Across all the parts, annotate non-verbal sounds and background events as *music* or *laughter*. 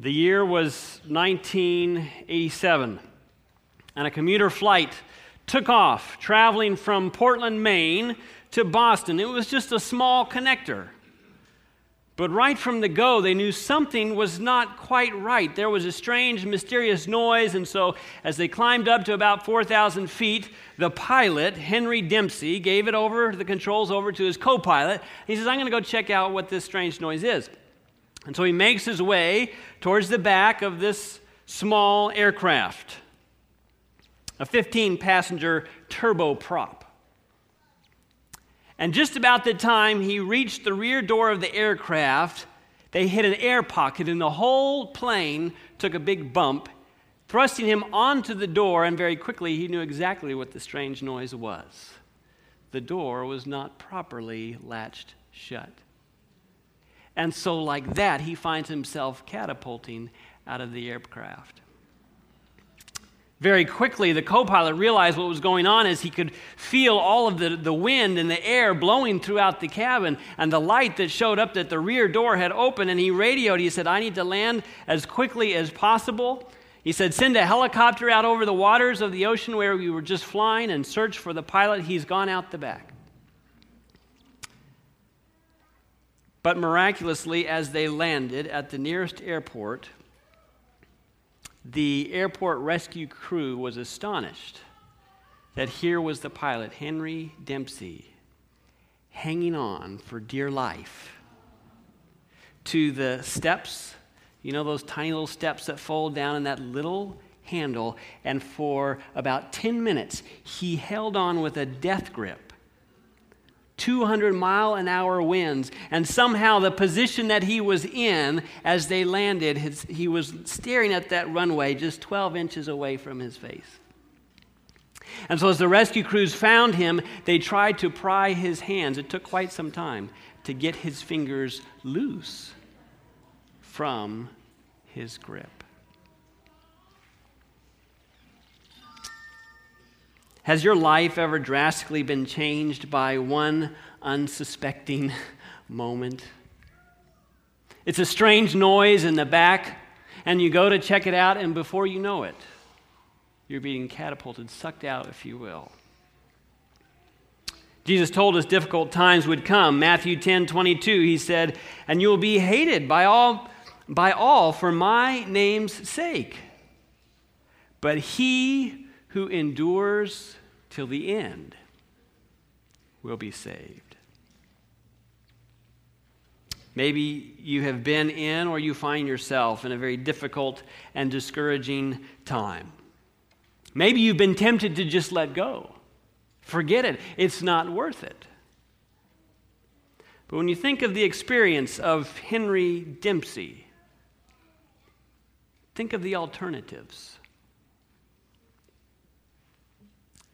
The year was 1987, and a commuter flight took off, traveling from Portland, Maine to Boston. It was just a small connector. But right from the go, they knew something was not quite right. There was a strange, mysterious noise, and so as they climbed up to about 4,000 feet, the pilot, Henry Dempsey, gave it over, the controls over to his co pilot. He says, I'm going to go check out what this strange noise is. And so he makes his way towards the back of this small aircraft, a 15 passenger turboprop. And just about the time he reached the rear door of the aircraft, they hit an air pocket, and the whole plane took a big bump, thrusting him onto the door. And very quickly, he knew exactly what the strange noise was. The door was not properly latched shut. And so, like that, he finds himself catapulting out of the aircraft. Very quickly, the co pilot realized what was going on as he could feel all of the, the wind and the air blowing throughout the cabin and the light that showed up that the rear door had opened. And he radioed, he said, I need to land as quickly as possible. He said, Send a helicopter out over the waters of the ocean where we were just flying and search for the pilot. He's gone out the back. But miraculously, as they landed at the nearest airport, the airport rescue crew was astonished that here was the pilot, Henry Dempsey, hanging on for dear life to the steps, you know, those tiny little steps that fold down in that little handle. And for about 10 minutes, he held on with a death grip 200 mile an hour winds. And somehow, the position that he was in as they landed, his, he was staring at that runway just 12 inches away from his face. And so, as the rescue crews found him, they tried to pry his hands. It took quite some time to get his fingers loose from his grip. Has your life ever drastically been changed by one unsuspecting *laughs* moment? It's a strange noise in the back, and you go to check it out, and before you know it, you're being catapulted, sucked out, if you will. Jesus told us difficult times would come. Matthew 10 22, he said, And you will be hated by all, by all for my name's sake. But he who endures till the end will be saved. Maybe you have been in or you find yourself in a very difficult and discouraging time. Maybe you've been tempted to just let go. Forget it, it's not worth it. But when you think of the experience of Henry Dempsey, think of the alternatives.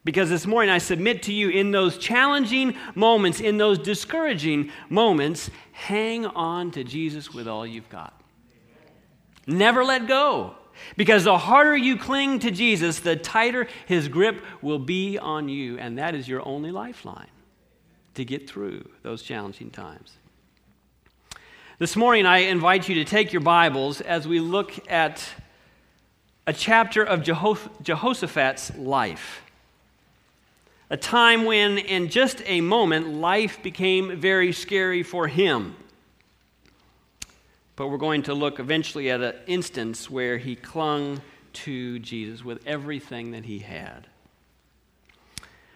Because this morning I submit to you in those challenging moments, in those discouraging moments, hang on to Jesus with all you've got. Never let go. Because the harder you cling to Jesus, the tighter his grip will be on you. And that is your only lifeline to get through those challenging times. This morning, I invite you to take your Bibles as we look at a chapter of Jehoshaphat's life a time when, in just a moment, life became very scary for him. But we're going to look eventually at an instance where he clung to Jesus with everything that he had.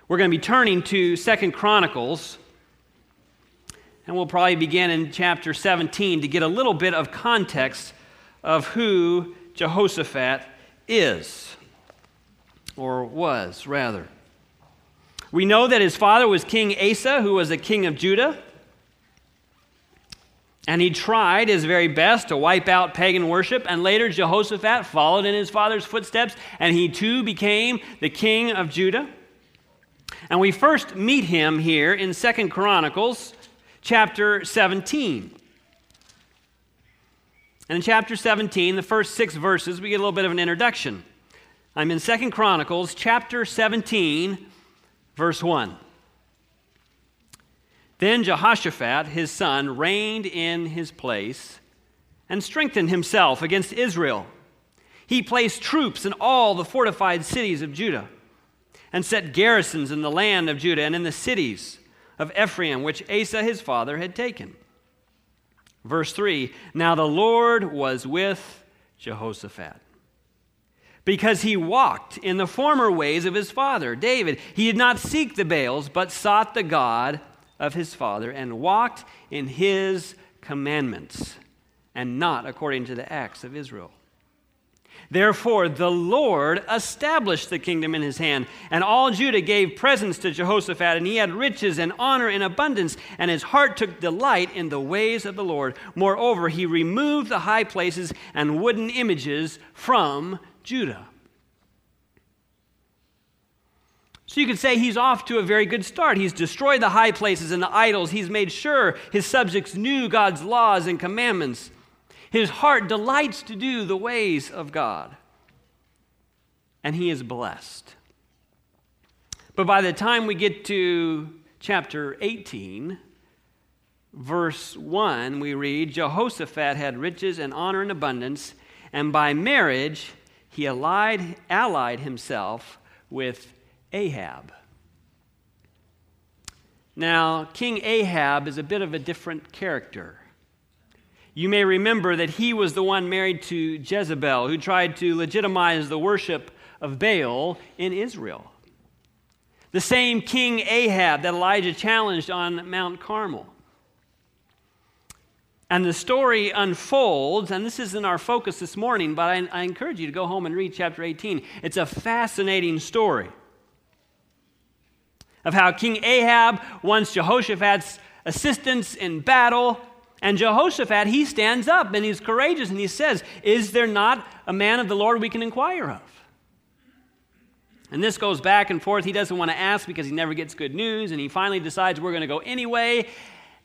We're going to be turning to Second Chronicles, and we'll probably begin in chapter 17 to get a little bit of context of who Jehoshaphat is, or was, rather. We know that his father was King Asa, who was a king of Judah. And he tried his very best to wipe out pagan worship. And later, Jehoshaphat followed in his father's footsteps, and he too became the king of Judah. And we first meet him here in Second Chronicles chapter 17. And in chapter 17, the first six verses, we get a little bit of an introduction. I'm in Second Chronicles chapter 17, Verse 1 Then Jehoshaphat, his son, reigned in his place, and strengthened himself against Israel. He placed troops in all the fortified cities of Judah and set garrisons in the land of Judah and in the cities of Ephraim, which Asa his father had taken. Verse 3 Now the Lord was with Jehoshaphat. Because he walked in the former ways of his father, David. He did not seek the Baals, but sought the God of his father, and walked in his commandments, and not according to the acts of Israel. Therefore, the Lord established the kingdom in his hand, and all Judah gave presents to Jehoshaphat, and he had riches and honor in abundance, and his heart took delight in the ways of the Lord. Moreover, he removed the high places and wooden images from Judah. So you could say he's off to a very good start. He's destroyed the high places and the idols. He's made sure his subjects knew God's laws and commandments. His heart delights to do the ways of God. And he is blessed. But by the time we get to chapter 18, verse 1, we read Jehoshaphat had riches and honor and abundance, and by marriage he allied, allied himself with Ahab. Now, King Ahab is a bit of a different character. You may remember that he was the one married to Jezebel who tried to legitimize the worship of Baal in Israel. The same King Ahab that Elijah challenged on Mount Carmel. And the story unfolds, and this isn't our focus this morning, but I, I, encourage you to go home and read chapter 18. It's a fascinating story of how King Ahab wants Jehoshaphat's assistance in battle and Jehoshaphat, he stands up and he's courageous and he says, Is there not a man of the Lord we can inquire of? And this goes back and forth. He doesn't want to ask because he never gets good news, and he finally decides we're going to go anyway.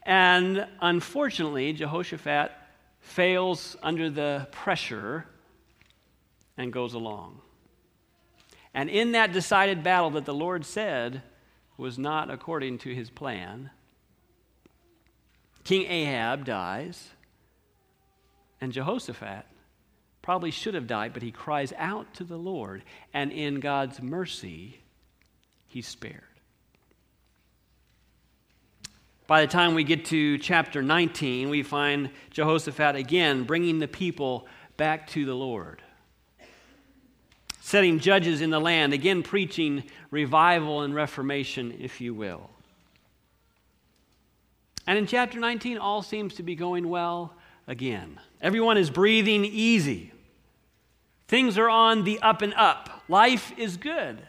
And unfortunately, Jehoshaphat fails under the pressure and goes along. And in that decided battle that the Lord said was not according to his plan, King Ahab dies, and Jehoshaphat probably should have died, but he cries out to the Lord, and in God's mercy, he's spared. By the time we get to chapter 19, we find Jehoshaphat again bringing the people back to the Lord, setting judges in the land, again preaching revival and reformation, if you will. And in chapter 19, all seems to be going well again. Everyone is breathing easy. Things are on the up and up. Life is good.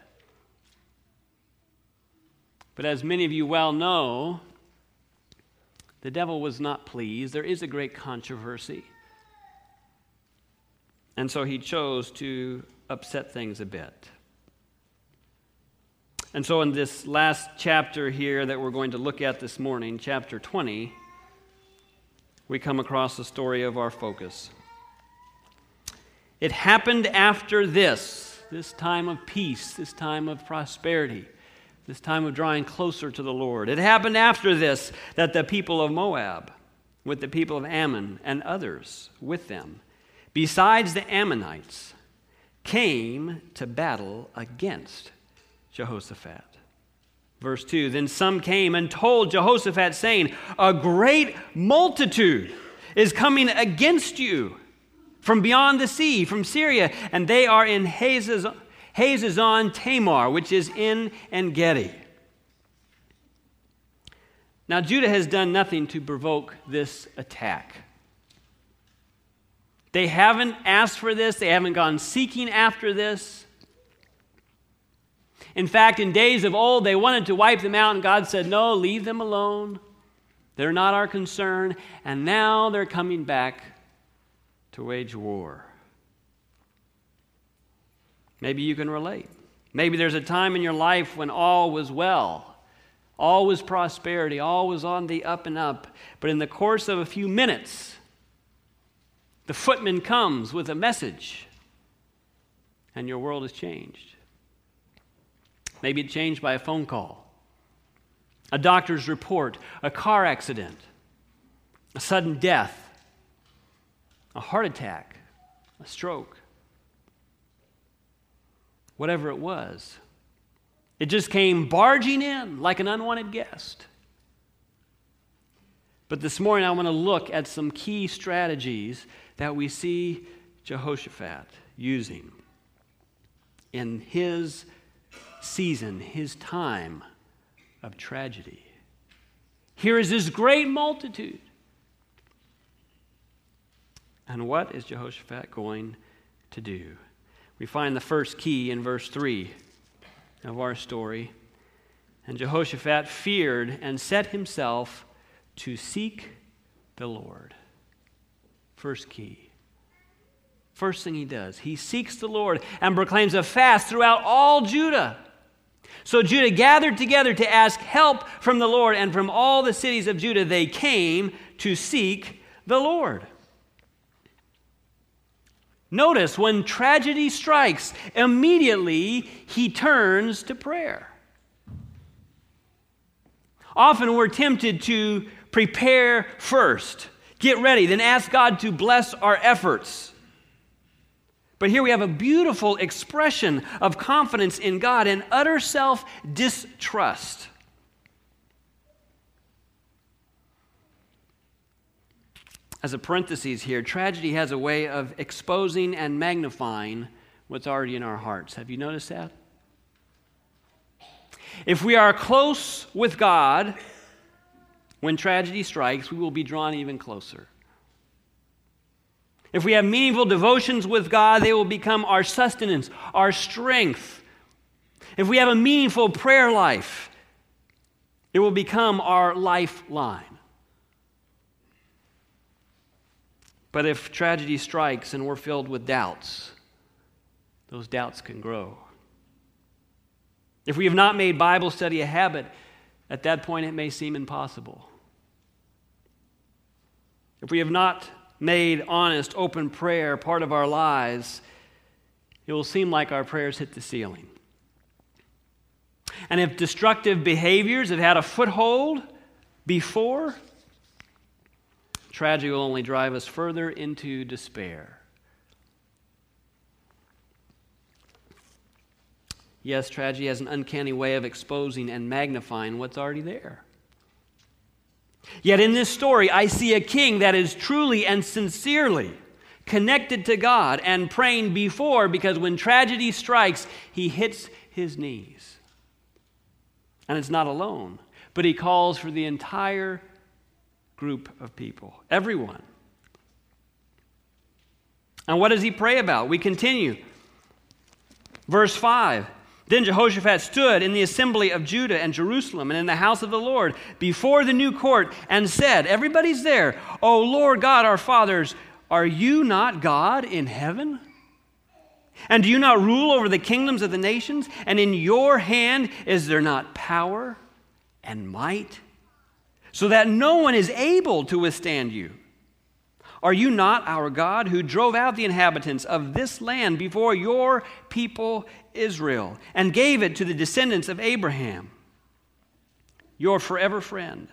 But as many of you well know, the devil was not pleased. There is a great controversy. And so he chose to upset things a bit. And so, in this last chapter here that we're going to look at this morning, chapter 20, we come across the story of our focus. It happened after this, this time of peace, this time of prosperity, this time of drawing closer to the Lord. It happened after this that the people of Moab, with the people of Ammon and others with them, besides the Ammonites, came to battle against Jehoshaphat. Verse 2 Then some came and told Jehoshaphat, saying, A great multitude is coming against you from beyond the sea, from Syria, and they are in Hazazon Tamar, which is in En Gedi. Now, Judah has done nothing to provoke this attack. They haven't asked for this, they haven't gone seeking after this. In fact, in days of old, they wanted to wipe them out, and God said, No, leave them alone. They're not our concern. And now they're coming back to wage war. Maybe you can relate. Maybe there's a time in your life when all was well, all was prosperity, all was on the up and up. But in the course of a few minutes, the footman comes with a message, and your world has changed. Maybe it changed by a phone call, a doctor's report, a car accident, a sudden death, a heart attack, a stroke, whatever it was. It just came barging in like an unwanted guest. But this morning, I want to look at some key strategies that we see Jehoshaphat using in his season, his time of tragedy. Here is this great multitude. And what is Jehoshaphat going to do? We find the first key in verse 3 of our story. And Jehoshaphat feared and set himself to seek the Lord. First key. First thing he does, he seeks the Lord and proclaims a fast throughout all Judah. So Judah gathered together to ask help from the Lord, and from all the cities of Judah they came to seek the Lord. Notice when tragedy strikes, immediately he turns to prayer. Often we're tempted to prepare first, get ready, then ask God to bless our efforts. But here we have a beautiful expression of confidence in God and utter self distrust. As a parenthesis here, tragedy has a way of exposing and magnifying what's already in our hearts. Have you noticed that? If we are close with God, when tragedy strikes, we will be drawn even closer. If we have meaningful devotions with God, they will become our sustenance, our strength. If we have a meaningful prayer life, it will become our lifeline. But if tragedy strikes and we're filled with doubts, those doubts can grow. If we have not made Bible study a habit, at that point it may seem impossible. If we have not made honest, open prayer part of our lives, it will seem like our prayers hit the ceiling. And if destructive behaviors have had a foothold before, tragedy will only drive us further into despair. Yes, tragedy has an uncanny way of exposing and magnifying what's already there. Yet in this story, I see a king that is truly and sincerely connected to God and praying before because when tragedy strikes, he hits his knees. And it's not alone, but he calls for the entire group of people, everyone. And what does he pray about? We continue. Verse 5 then Jehoshaphat stood in the assembly of Judah and Jerusalem and in the house of the Lord before the new court and said, Everybody's there, O Lord God, our fathers, are you not God in heaven? And do you not rule over the kingdoms of the nations? And in your hand is there not power and might, so that no one is able to withstand you? Are you not our God who drove out the inhabitants of this land before your people Israel and gave it to the descendants of Abraham, your forever friend?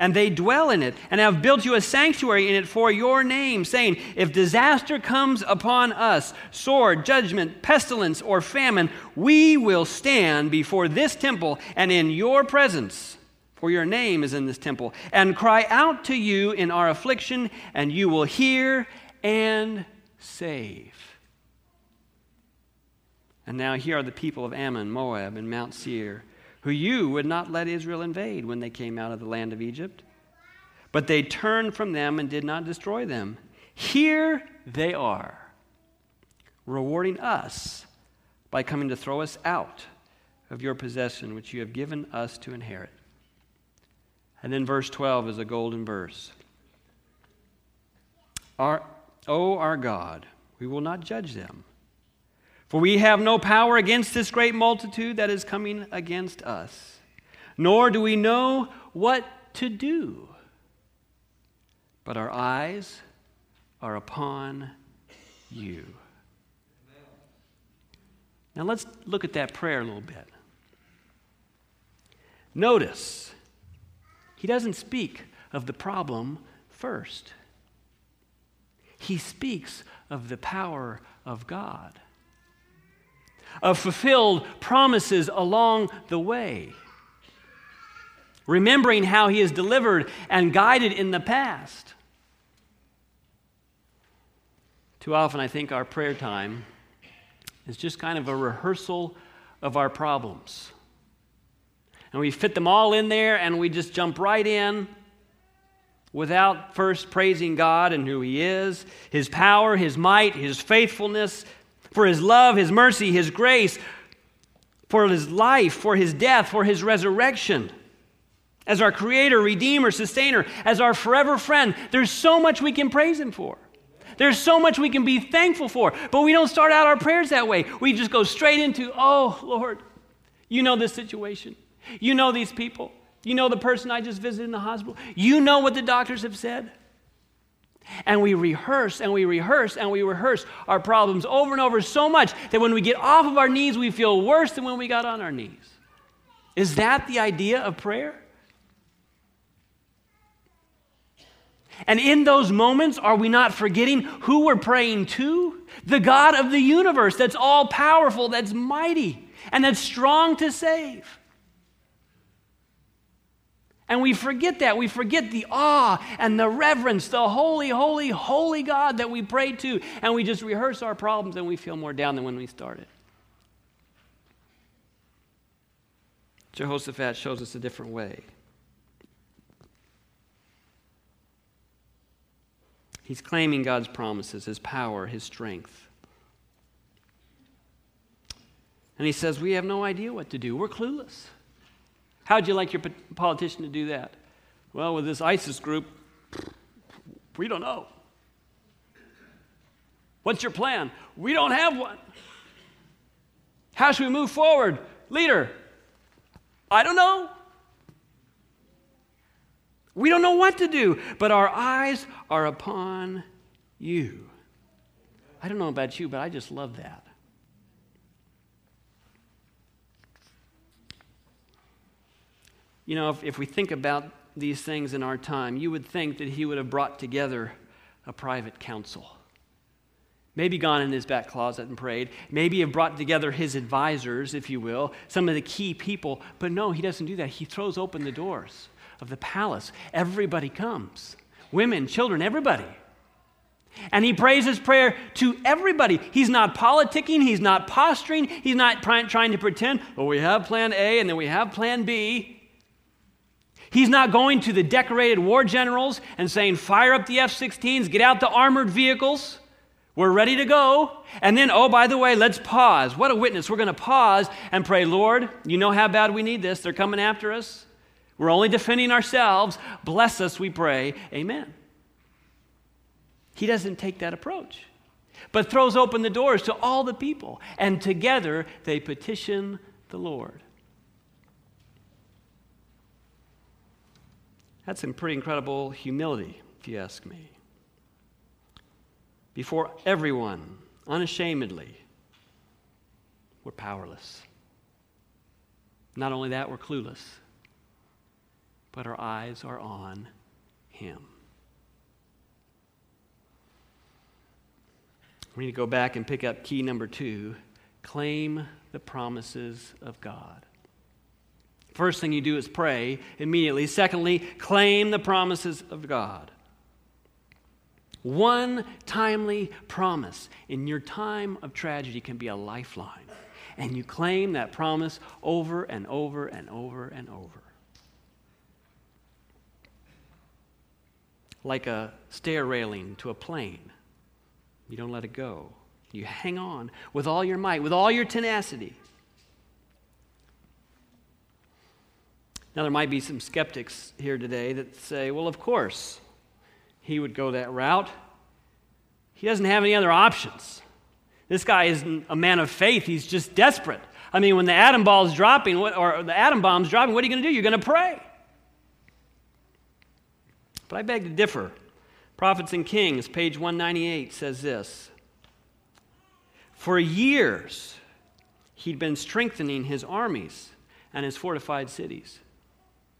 And they dwell in it and have built you a sanctuary in it for your name, saying, If disaster comes upon us, sword, judgment, pestilence, or famine, we will stand before this temple and in your presence for your name is in this temple, and cry out to you in our affliction, and you will hear and save. And now here are the people of Ammon, Moab, and Mount Seir, who you would not let Israel invade when they came out of the land of Egypt. But they turned from them and did not destroy them. Here they are, rewarding us by coming to throw us out of your possession, which you have given us to inherit. And then verse 12 is a golden verse. Our, oh, our God, we will not judge them. For we have no power against this great multitude that is coming against us, nor do we know what to do. But our eyes are upon you. Now let's look at that prayer a little bit. Notice he doesn't speak of the problem first. he speaks of the power of God, of fulfilled promises along the way, remembering how he has delivered and guided in the past. Too often, I think our prayer time is just kind of a rehearsal of our problems. And we fit them all in there and we just jump right in without first praising God and who He is, His power, His might, His faithfulness, for His love, His mercy, His grace, for His life, for His death, for His resurrection. As our Creator, Redeemer, Sustainer, as our forever friend, there's so much we can praise Him for. There's so much we can be thankful for, but we don't start out our prayers that way. We just go straight into, oh, Lord, you know this situation. You know these people. You know the person I just visited in the hospital. You know what the doctors have said. And we rehearse and we rehearse and we rehearse our problems over and over so much that when we get off of our knees, we feel worse than when we got on our knees. Is that the idea of prayer? And in those moments, are we not forgetting who we're praying to? The God of the universe that's all powerful, that's mighty, and that's strong to save. And we forget that. We forget the awe and the reverence, the holy, holy, holy God that we pray to. And we just rehearse our problems and we feel more down than when we started. Jehoshaphat shows us a different way. He's claiming God's promises, His power, His strength. And he says, We have no idea what to do. We're clueless. How'd you like your politician to do that? Well, with this ISIS group, we don't know. What's your plan? We don't have one. How should we move forward? Leader, I don't know. We don't know what to do, but our eyes are upon you. I don't know about you, but I just love that. You know, if, if we think about these things in our time, you would think that he would have brought together a private council. Maybe gone in his back closet and prayed. Maybe have brought together his advisors, if you will, some of the key people. But no, he doesn't do that. He throws open the doors of the palace. Everybody comes women, children, everybody. And he prays his prayer to everybody. He's not politicking, he's not posturing, he's not trying to pretend, well, we have plan A and then we have plan B. He's not going to the decorated war generals and saying, fire up the F 16s, get out the armored vehicles. We're ready to go. And then, oh, by the way, let's pause. What a witness. We're going to pause and pray, Lord, you know how bad we need this. They're coming after us. We're only defending ourselves. Bless us, we pray. Amen. He doesn't take that approach, but throws open the doors to all the people. And together they petition the Lord. That's some pretty incredible humility, if you ask me. Before everyone, unashamedly, we're powerless. Not only that, we're clueless, but our eyes are on Him. We need to go back and pick up key number two claim the promises of God. First thing you do is pray immediately. Secondly, claim the promises of God. One timely promise in your time of tragedy can be a lifeline. And you claim that promise over and over and over and over. Like a stair railing to a plane, you don't let it go. You hang on with all your might, with all your tenacity. Now, there might be some skeptics here today that say, well, of course, he would go that route. He doesn't have any other options. This guy isn't a man of faith, he's just desperate. I mean, when the atom ball is dropping, or the atom bomb's dropping, what are you going to do? You're going to pray. But I beg to differ. Prophets and Kings, page 198, says this For years, he'd been strengthening his armies and his fortified cities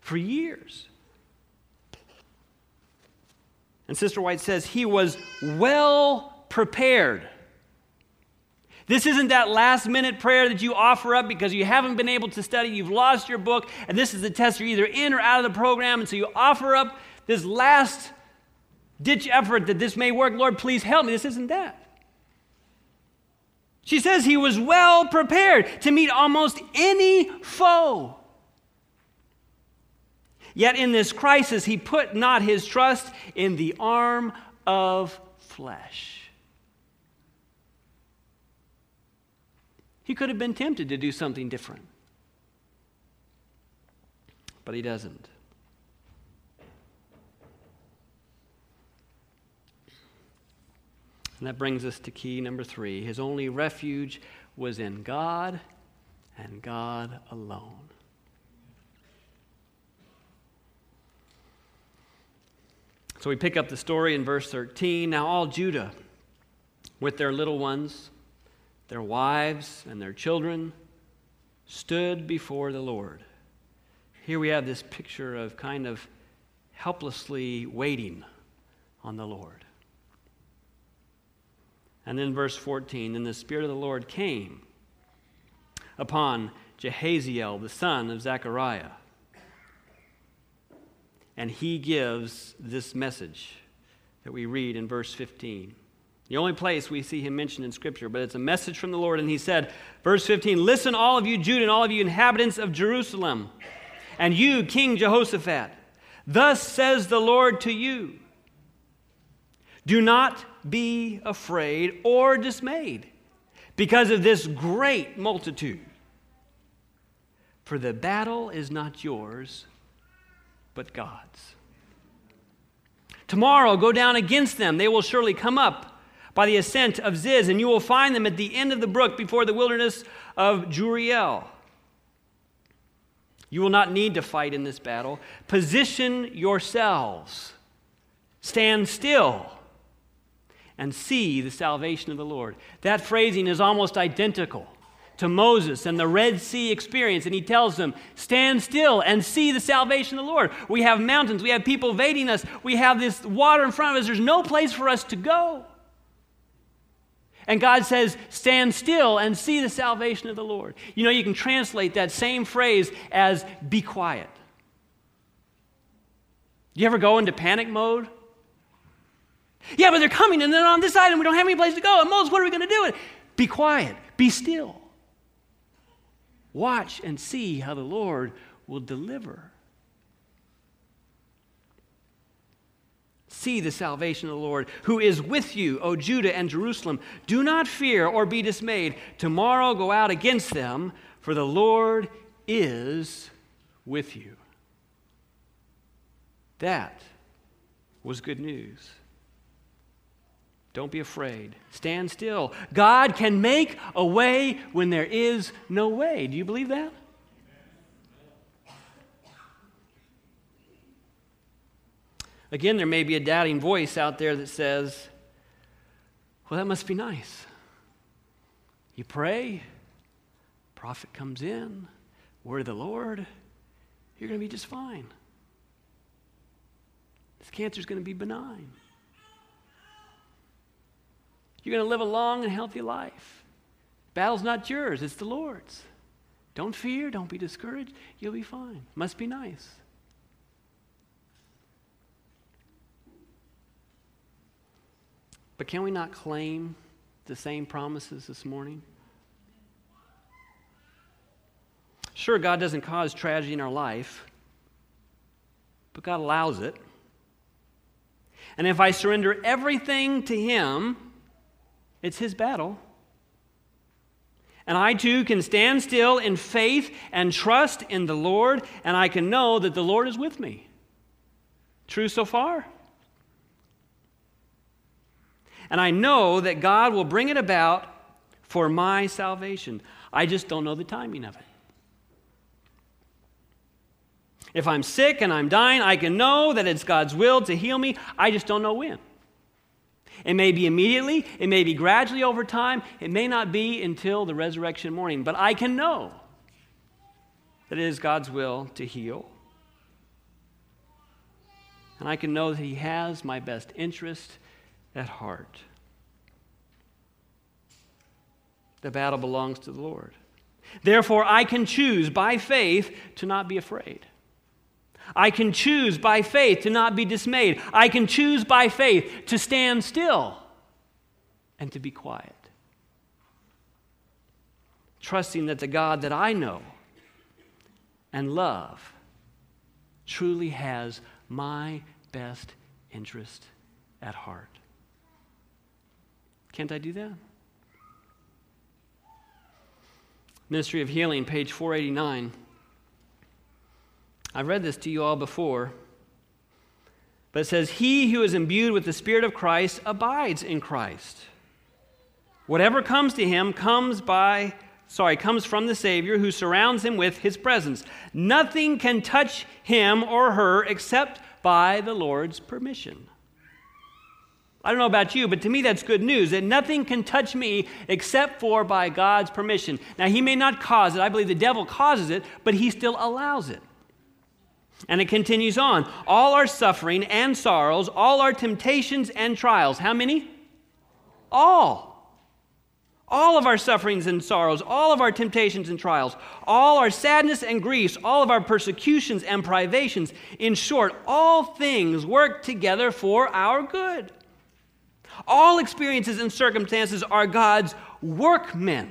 for years. And Sister White says he was well prepared. This isn't that last minute prayer that you offer up because you haven't been able to study, you've lost your book, and this is the test you're either in or out of the program, and so you offer up this last ditch effort that this may work. Lord, please help me. This isn't that. She says he was well prepared to meet almost any foe. Yet in this crisis, he put not his trust in the arm of flesh. He could have been tempted to do something different, but he doesn't. And that brings us to key number three. His only refuge was in God and God alone. So we pick up the story in verse 13. Now, all Judah, with their little ones, their wives and their children stood before the Lord. Here we have this picture of kind of helplessly waiting on the Lord. And then verse 14 Then the Spirit of the Lord came upon Jehaziel, the son of Zechariah. And he gives this message that we read in verse 15. The only place we see him mentioned in Scripture, but it's a message from the Lord. And he said, verse 15, Listen, all of you Judah and all of you inhabitants of Jerusalem, and you, King Jehoshaphat, thus says the Lord to you Do not be afraid or dismayed because of this great multitude. For the battle is not yours, but God's. Tomorrow go down against them. They will surely come up by the ascent of Ziz, and you will find them at the end of the brook before the wilderness of Jeruel. You will not need to fight in this battle. Position yourselves, stand still, and see the salvation of the Lord. That phrasing is almost identical to Moses and the Red Sea experience, and he tells them, Stand still and see the salvation of the Lord. We have mountains, we have people evading us, we have this water in front of us, there's no place for us to go. And God says, Stand still and see the salvation of the Lord. You know, you can translate that same phrase as be quiet. Do you ever go into panic mode? Yeah, but they're coming and they're on this side and we don't have any place to go. And Moses, what are we going to do? Be quiet, be still. Watch and see how the Lord will deliver. see the salvation of the Lord, who is with you, O Judah and Jerusalem. Do not fear or be dismayed. Tomorrow go out against them, for the Lord is with you. That was good news. Don't be afraid. Stand still. God can make a way when there is no way. Do you believe that? Again, there may be a doubting voice out there that says, well, that must be nice. You pray, prophet comes in, word of the Lord, you're going to be just fine. This cancer is going to be benign. You're going to live a long and healthy life. Battle's not yours, it's the Lord's. Don't fear, don't be discouraged, you'll be fine. Must be nice. But can we not claim the same promises this morning? Sure, God doesn't cause tragedy in our life, but God allows it. And if I surrender everything to Him, it's His battle. And I too can stand still in faith and trust in the Lord, and I can know that the Lord is with me. True so far? And I know that God will bring it about for my salvation. I just don't know the timing of it. If I'm sick and I'm dying, I can know that it's God's will to heal me. I just don't know when. It may be immediately, it may be gradually over time, it may not be until the resurrection morning, but I can know that it is God's will to heal. And I can know that He has my best interest at heart. The battle belongs to the Lord. Therefore, I can choose by faith to not be afraid. I can choose by faith to not be dismayed. I can choose by faith to stand still and to be quiet. Trusting that the God that I know and love truly has my best interest at heart. Can't I do that? Ministry of Healing, page 489. I've read this to you all before, but it says, He who is imbued with the Spirit of Christ abides in Christ. Whatever comes to him comes by, sorry, comes from the Savior who surrounds him with his presence. Nothing can touch him or her except by the Lord's permission. I don't know about you, but to me that's good news that nothing can touch me except for by God's permission. Now, He may not cause it. I believe the devil causes it, but He still allows it. And it continues on. All our suffering and sorrows, all our temptations and trials. How many? All. All of our sufferings and sorrows, all of our temptations and trials, all our sadness and griefs, all of our persecutions and privations. In short, all things work together for our good. All experiences and circumstances are God's workmen,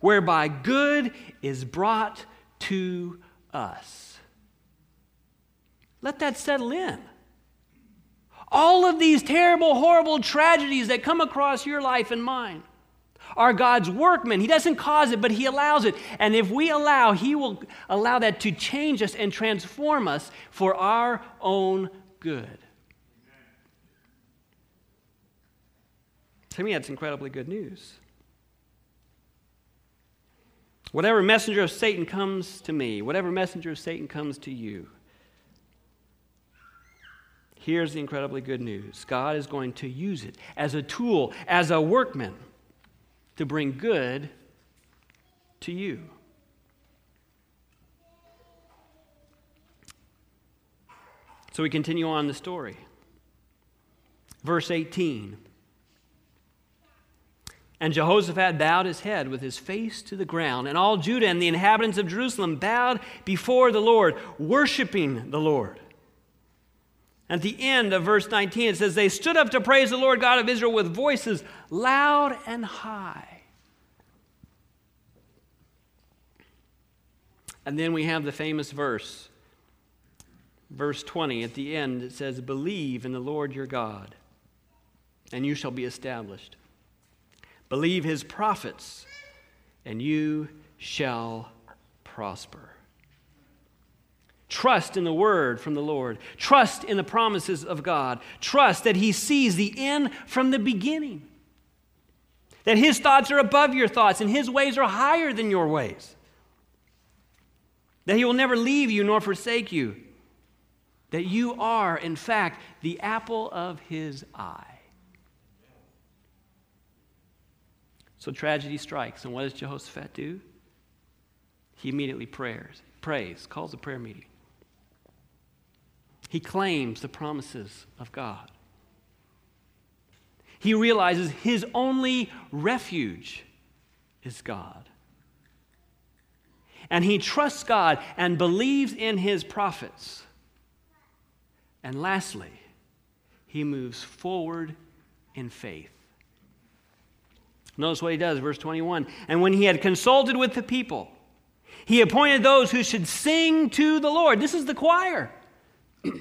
whereby good is brought to us. Let that settle in. All of these terrible, horrible tragedies that come across your life and mine are God's workmen. He doesn't cause it, but He allows it. And if we allow, He will allow that to change us and transform us for our own good. To me, that's incredibly good news. Whatever messenger of Satan comes to me, whatever messenger of Satan comes to you, here's the incredibly good news God is going to use it as a tool, as a workman, to bring good to you. So we continue on the story. Verse 18. And Jehoshaphat bowed his head with his face to the ground, and all Judah and the inhabitants of Jerusalem bowed before the Lord, worshiping the Lord. At the end of verse 19, it says, They stood up to praise the Lord God of Israel with voices loud and high. And then we have the famous verse, verse 20. At the end, it says, Believe in the Lord your God, and you shall be established. Believe his prophets, and you shall prosper. Trust in the word from the Lord. Trust in the promises of God. Trust that he sees the end from the beginning. That his thoughts are above your thoughts and his ways are higher than your ways. That he will never leave you nor forsake you. That you are, in fact, the apple of his eye. So tragedy strikes, and what does Jehoshaphat do? He immediately prays, prays, calls a prayer meeting. He claims the promises of God. He realizes his only refuge is God. And he trusts God and believes in his prophets. And lastly, he moves forward in faith. Notice what he does, verse 21. And when he had consulted with the people, he appointed those who should sing to the Lord. This is the choir. *clears throat*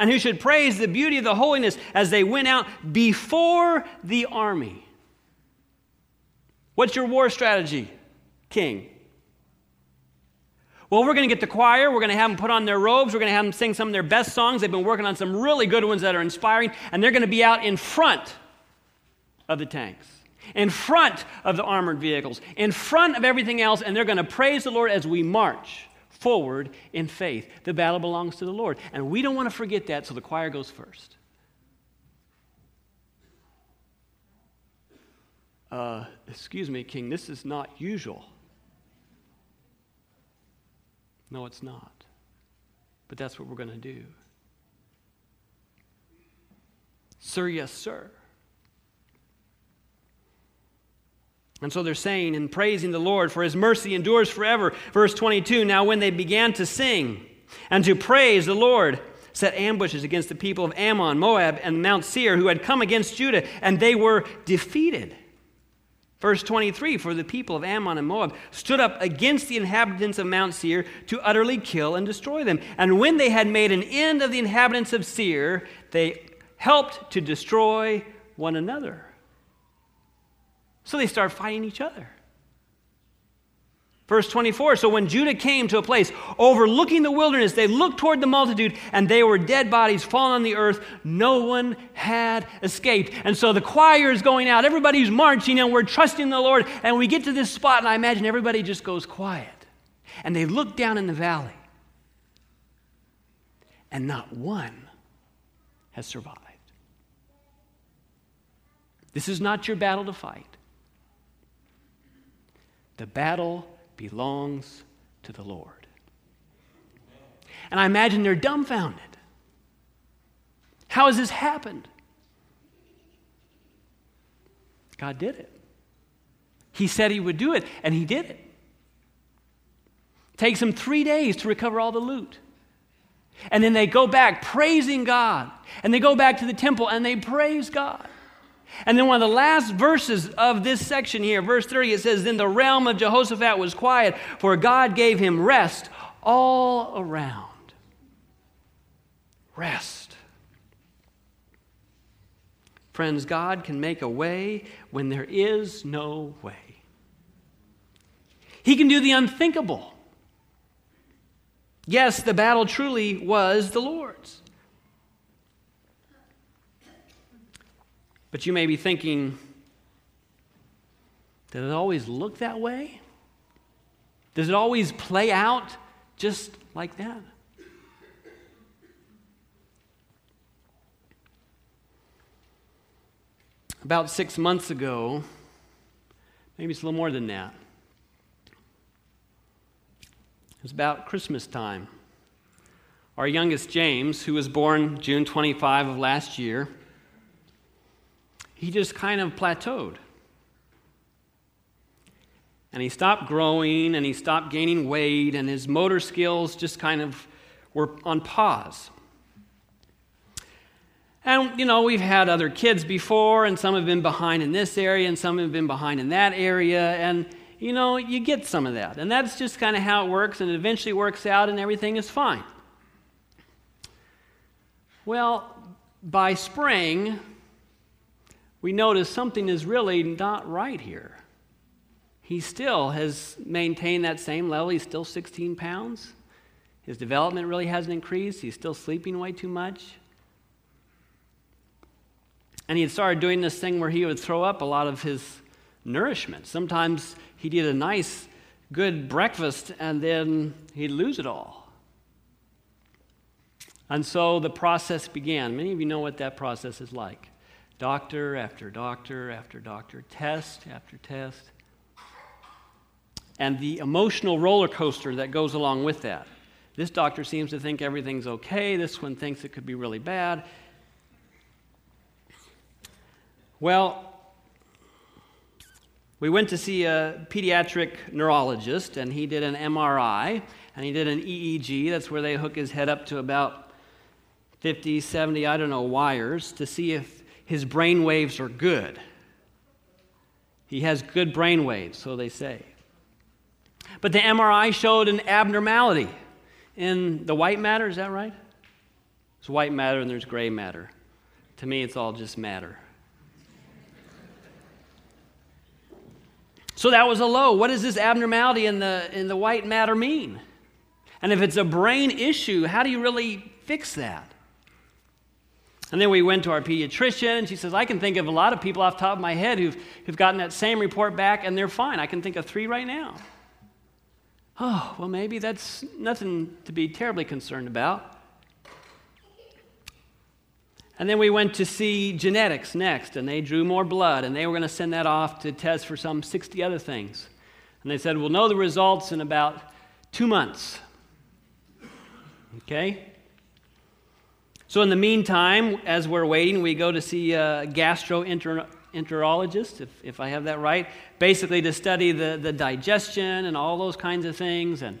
and who should praise the beauty of the holiness as they went out before the army. What's your war strategy, king? Well, we're going to get the choir. We're going to have them put on their robes. We're going to have them sing some of their best songs. They've been working on some really good ones that are inspiring, and they're going to be out in front of the tanks, in front of the armored vehicles, in front of everything else, and they're going to praise the Lord as we march forward in faith. The battle belongs to the Lord. And we don't want to forget that, so the choir goes first. Uh, excuse me, King, this is not usual. No, it's not. but that's what we're going to do. Sir, yes, sir. And so they're saying and praising the Lord, for his mercy endures forever. Verse 22 Now, when they began to sing and to praise the Lord, set ambushes against the people of Ammon, Moab, and Mount Seir, who had come against Judah, and they were defeated. Verse 23 For the people of Ammon and Moab stood up against the inhabitants of Mount Seir to utterly kill and destroy them. And when they had made an end of the inhabitants of Seir, they helped to destroy one another. So they start fighting each other. Verse 24 So when Judah came to a place overlooking the wilderness, they looked toward the multitude, and they were dead bodies fallen on the earth. No one had escaped. And so the choir is going out, everybody's marching, and we're trusting the Lord. And we get to this spot, and I imagine everybody just goes quiet. And they look down in the valley, and not one has survived. This is not your battle to fight. The battle belongs to the Lord. And I imagine they're dumbfounded. How has this happened? God did it. He said he would do it, and he did it. Takes them three days to recover all the loot. And then they go back praising God. And they go back to the temple and they praise God. And then one of the last verses of this section here, verse 30, it says, Then the realm of Jehoshaphat was quiet, for God gave him rest all around. Rest. Friends, God can make a way when there is no way. He can do the unthinkable. Yes, the battle truly was the Lord's. But you may be thinking, does it always look that way? Does it always play out just like that? About six months ago, maybe it's a little more than that, it was about Christmas time. Our youngest, James, who was born June 25 of last year, he just kind of plateaued. And he stopped growing and he stopped gaining weight, and his motor skills just kind of were on pause. And, you know, we've had other kids before, and some have been behind in this area, and some have been behind in that area, and, you know, you get some of that. And that's just kind of how it works, and it eventually works out, and everything is fine. Well, by spring, we notice something is really not right here. He still has maintained that same level. He's still 16 pounds. His development really hasn't increased. He's still sleeping way too much. And he had started doing this thing where he would throw up a lot of his nourishment. Sometimes he'd eat a nice, good breakfast and then he'd lose it all. And so the process began. Many of you know what that process is like doctor after doctor after doctor, test after test, and the emotional roller coaster that goes along with that. This doctor seems to think everything's okay, this one thinks it could be really bad. Well, we went to see a pediatric neurologist, and he did an MRI and he did an EEG. That's where they hook his head up to about 50, 70, I don't know, wires to see if his brain waves are good. He has good brain waves, so they say. But the MRI showed an abnormality in the white matter, is that right? There's white matter and there's gray matter. To me, it's all just matter. So that was a low. What does this abnormality in the, in the white matter mean? And if it's a brain issue, how do you really fix that? And then we went to our pediatrician, and she says, I can think of a lot of people off the top of my head who've, who've gotten that same report back, and they're fine. I can think of three right now. Oh, well, maybe that's nothing to be terribly concerned about. And then we went to see genetics next, and they drew more blood, and they were going to send that off to test for some 60 other things. And they said, We'll know the results in about two months. Okay? So, in the meantime, as we're waiting, we go to see a gastroenterologist, if, if I have that right, basically to study the, the digestion and all those kinds of things. And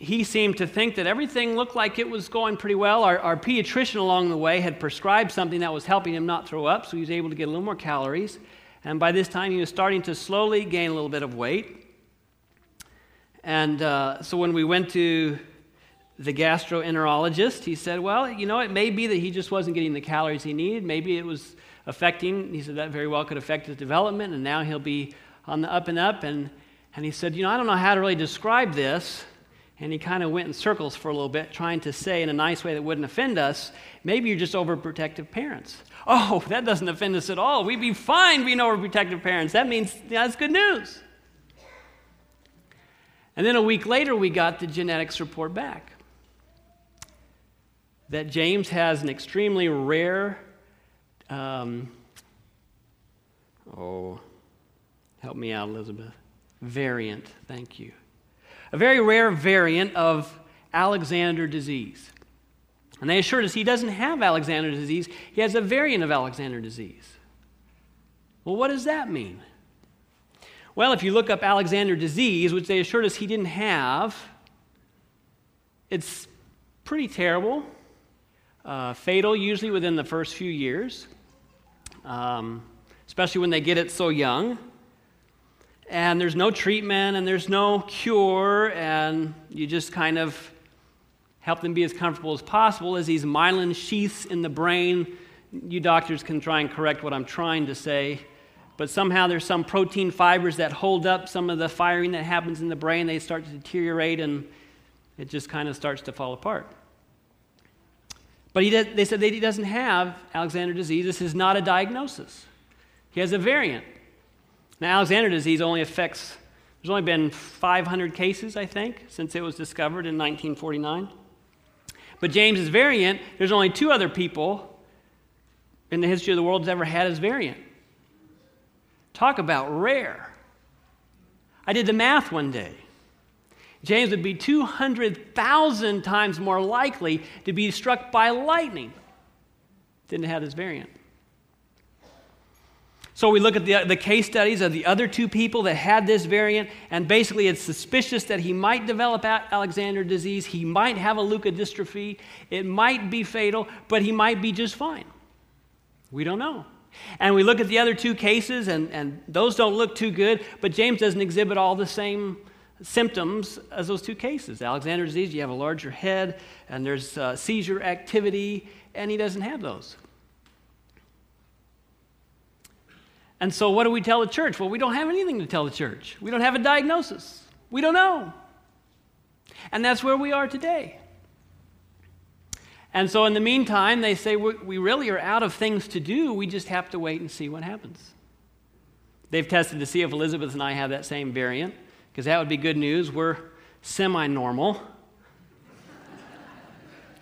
he seemed to think that everything looked like it was going pretty well. Our, our pediatrician along the way had prescribed something that was helping him not throw up, so he was able to get a little more calories. And by this time, he was starting to slowly gain a little bit of weight. And uh, so when we went to the gastroenterologist, he said, Well, you know, it may be that he just wasn't getting the calories he needed. Maybe it was affecting, he said that very well could affect his development, and now he'll be on the up and up. And, and he said, You know, I don't know how to really describe this. And he kind of went in circles for a little bit, trying to say in a nice way that wouldn't offend us, maybe you're just overprotective parents. *laughs* Oh, that doesn't offend us at all. We'd be fine being overprotective parents. That means yeah, that's good news. And then a week later, we got the genetics report back that James has an extremely rare, um, oh, help me out, Elizabeth, variant. Thank you. A very rare variant of Alexander disease. And they assured us he doesn't have Alexander disease, he has a variant of Alexander disease. Well, what does that mean? Well, if you look up Alexander disease, which they assured us he didn't have, it's pretty terrible uh, fatal usually within the first few years, um, especially when they get it so young. And there's no treatment and there's no cure, and you just kind of help them be as comfortable as possible as these myelin sheaths in the brain. You doctors can try and correct what I'm trying to say, but somehow there's some protein fibers that hold up some of the firing that happens in the brain. They start to deteriorate, and it just kind of starts to fall apart. But he they said that he doesn't have Alexander disease. This is not a diagnosis. He has a variant. Now, Alexander disease only affects, there's only been 500 cases, I think, since it was discovered in 1949. But James's variant, there's only two other people in the history of the world that's ever had his variant. Talk about rare. I did the math one day. James would be 200,000 times more likely to be struck by lightning than to have this variant. So we look at the, uh, the case studies of the other two people that had this variant, and basically it's suspicious that he might develop Alexander disease. He might have a leukodystrophy. It might be fatal, but he might be just fine. We don't know. And we look at the other two cases, and, and those don't look too good, but James doesn't exhibit all the same symptoms as those two cases. Alexander's disease, you have a larger head, and there's uh, seizure activity, and he doesn't have those. And so, what do we tell the church? Well, we don't have anything to tell the church. We don't have a diagnosis. We don't know. And that's where we are today. And so, in the meantime, they say we really are out of things to do. We just have to wait and see what happens. They've tested to see if Elizabeth and I have that same variant because that would be good news. We're semi normal.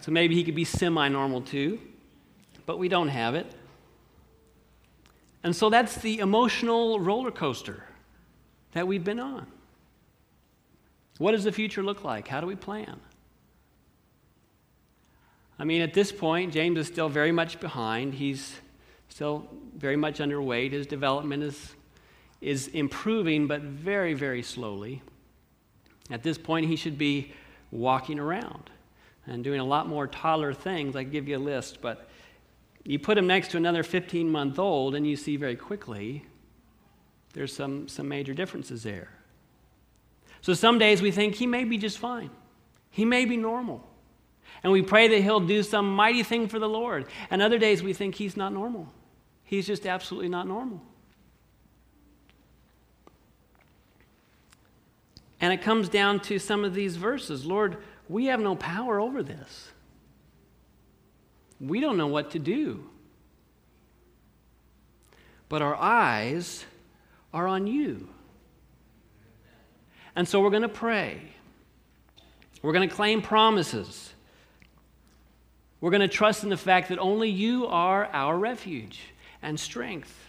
so maybe he could be semi normal too, but we don't have it. And so that's the emotional roller coaster that we've been on. What does the future look like? How do we plan? I mean, at this point, James is still very much behind. He's still very much underweight. His development is is improving, but very, very slowly. At this point, he should be walking around and doing a lot more toddler things. I give you a list, but you put him next to another 15 month old, and you see very quickly there's some, some major differences there. So some days we think he may be just fine, he may be normal. And we pray that he'll do some mighty thing for the Lord. And other days we think he's not normal. He's just absolutely not normal. And it comes down to some of these verses Lord, we have no power over this. We don't know what to do. But our eyes are on you. And so we're going to pray. We're going to claim promises. We're going to trust in the fact that only you are our refuge and strength.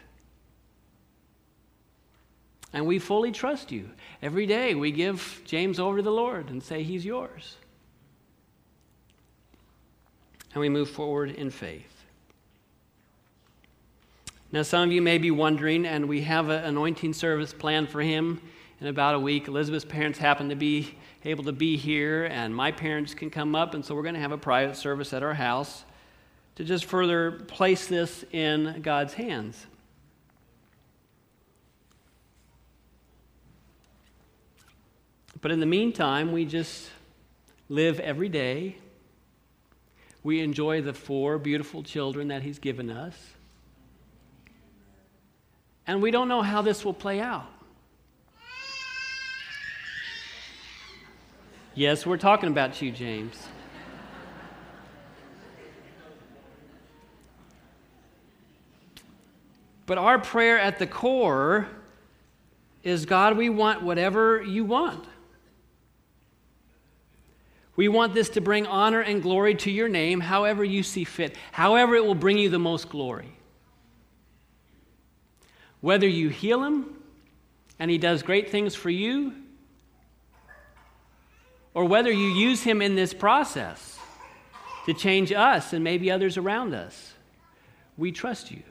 And we fully trust you. Every day we give James over to the Lord and say, He's yours. and we move forward in faith. Now, some of you may be wondering, and we have an anointing service planned for him in about a week. Elizabeth's parents happen to be able to be here, and my parents can come up, and so we're going to have a private service at our house to just further place this in God's hands. But in the meantime, we just live every day. We enjoy the four beautiful children that He's given us. And we don't know how this will play out. Yes, we're talking about you, James. But our prayer at the core is God, we want whatever you want. We want this to bring honor and glory to your name, however you see fit, however it will bring you the most glory. Whether you heal him and he does great things for you, or whether you use him in this process to change us and maybe others around us, we trust you.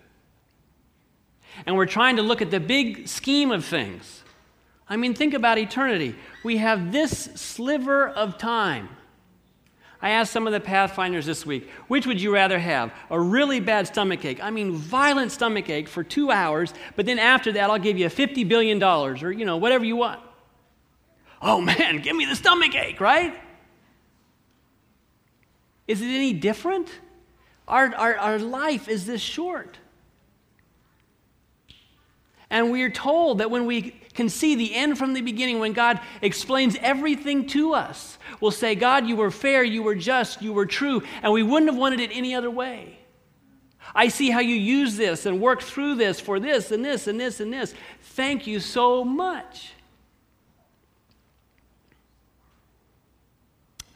And we're trying to look at the big scheme of things. I mean, think about eternity. We have this sliver of time. I asked some of the Pathfinders this week, which would you rather have? A really bad stomach ache, I mean, violent stomach ache for two hours, but then after that, I'll give you $50 billion or, you know, whatever you want. Oh man, give me the stomach ache, right? Is it any different? Our, our, our life is this short. And we are told that when we can see the end from the beginning, when God explains everything to us, we'll say, God, you were fair, you were just, you were true, and we wouldn't have wanted it any other way. I see how you use this and work through this for this and this and this and this. Thank you so much.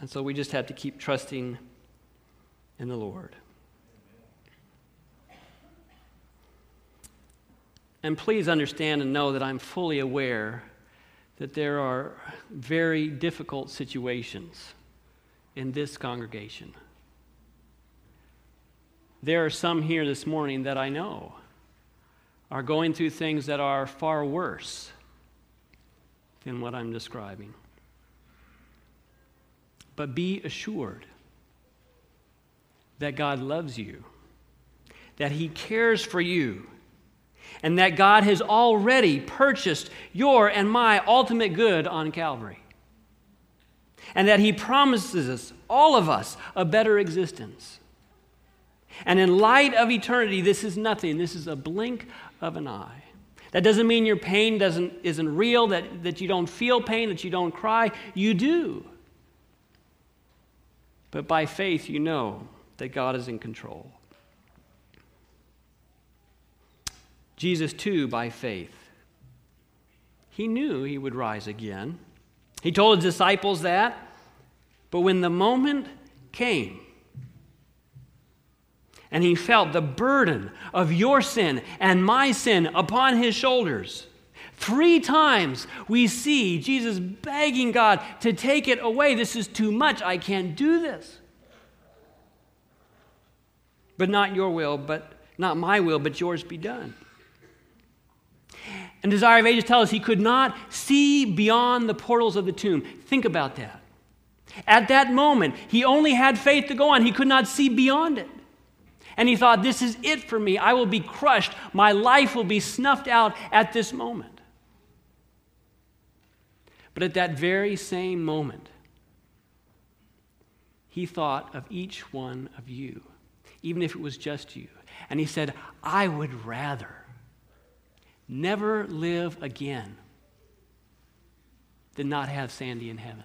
And so we just have to keep trusting in the Lord. And please understand and know that I'm fully aware that there are very difficult situations in this congregation. There are some here this morning that I know are going through things that are far worse than what I'm describing. But be assured that God loves you, that He cares for you and that God has already purchased your and my ultimate good on Calvary. And that He promises us, all of us, a better existence. And in light of eternity, this is nothing. This is a blink of an eye. That doesn't mean your pain doesn't, isn't real, that, that you don't feel pain, that you don't cry. You do. But by faith, you know that God is in control. Jesus, too, by faith, he knew he would rise again. He told his disciples that. But when the moment came, and he felt the burden of your sin and my sin upon his shoulders. Three times we see Jesus begging God to take it away. This is too much. I can't do this. But not your will, but not my will, but yours be done. And Desire of Ages tells us he could not see beyond the portals of the tomb. Think about that. At that moment, he only had faith to go on. He could not see beyond it. And he thought, This is it for me. I will be crushed. My life will be snuffed out at this moment. But at that very same moment, he thought of each one of you, even if it was just you. And he said, I would rather never live again than not have Sandy in heaven.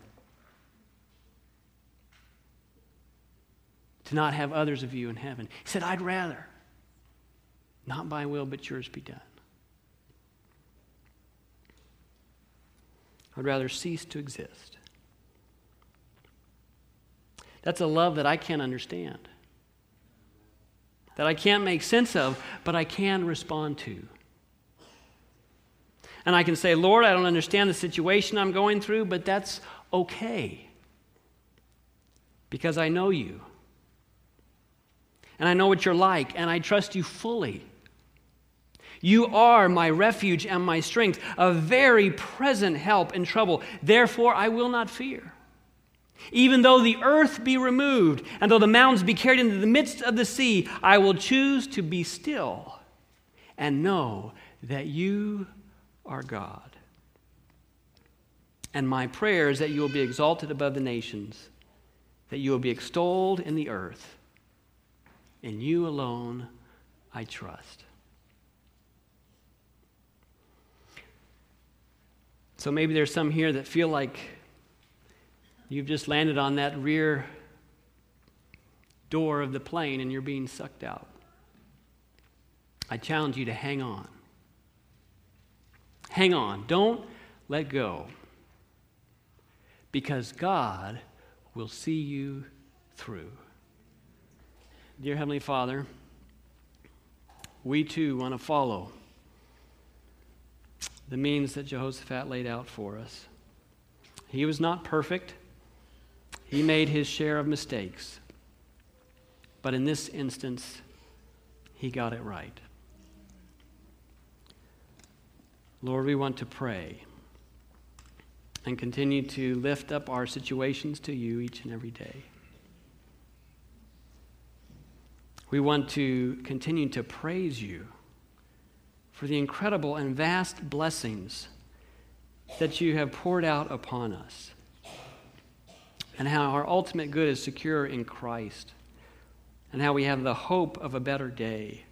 To not have others of you in heaven. He said, I'd rather. Not my will, but yours be done. I'd rather cease to exist. That's a love that I can't understand, that I can't make sense of, but I can respond to. And I can say, Lord, I don't understand the situation I'm going through, but that's okay because I know you and I know what you're like, and I trust you fully. You are my refuge and my strength, a very present help in trouble. Therefore, I will not fear. Even though the earth be removed, and though the mountains be carried into the midst of the sea, I will choose to be still and know that you are God. And my prayer is that you will be exalted above the nations, that you will be extolled in the earth. In you alone I trust. So maybe there's some here that feel like you've just landed on that rear door of the plane and you're being sucked out. I challenge you to hang on. Hang on. Don't let go. Because God will see you through. Dear Heavenly Father, we too want to follow the means that Jehoshaphat laid out for us. He was not perfect, he made his share of mistakes. But in this instance, he got it right. Lord, we want to pray and continue to lift up our situations to you each and every day. We want to continue to praise you for the incredible and vast blessings that you have poured out upon us, and how our ultimate good is secure in Christ, and how we have the hope of a better day,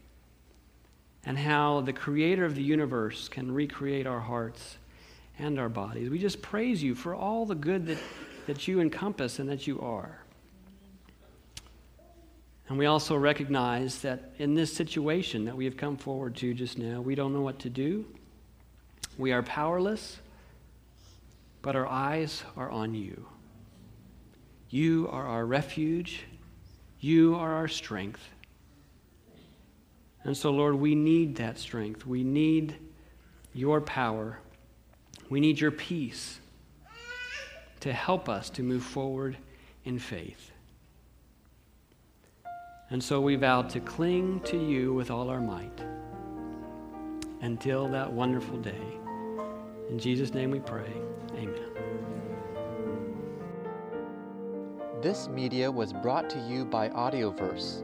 and how the Creator of the universe can recreate our hearts and our bodies. We just praise you for all the good that, that you encompass and that you are. And we also recognize that in this situation that we have come forward to just now, we don't know what to do. We are powerless, but our eyes are on you. You are our refuge. You are our strength. And so, Lord, we need that strength. We need your power. We need your peace to help us to move forward in faith. And so we vow to cling to you with all our might until that wonderful day. In Jesus' name we pray. Amen. This media was brought to you by Audioverse,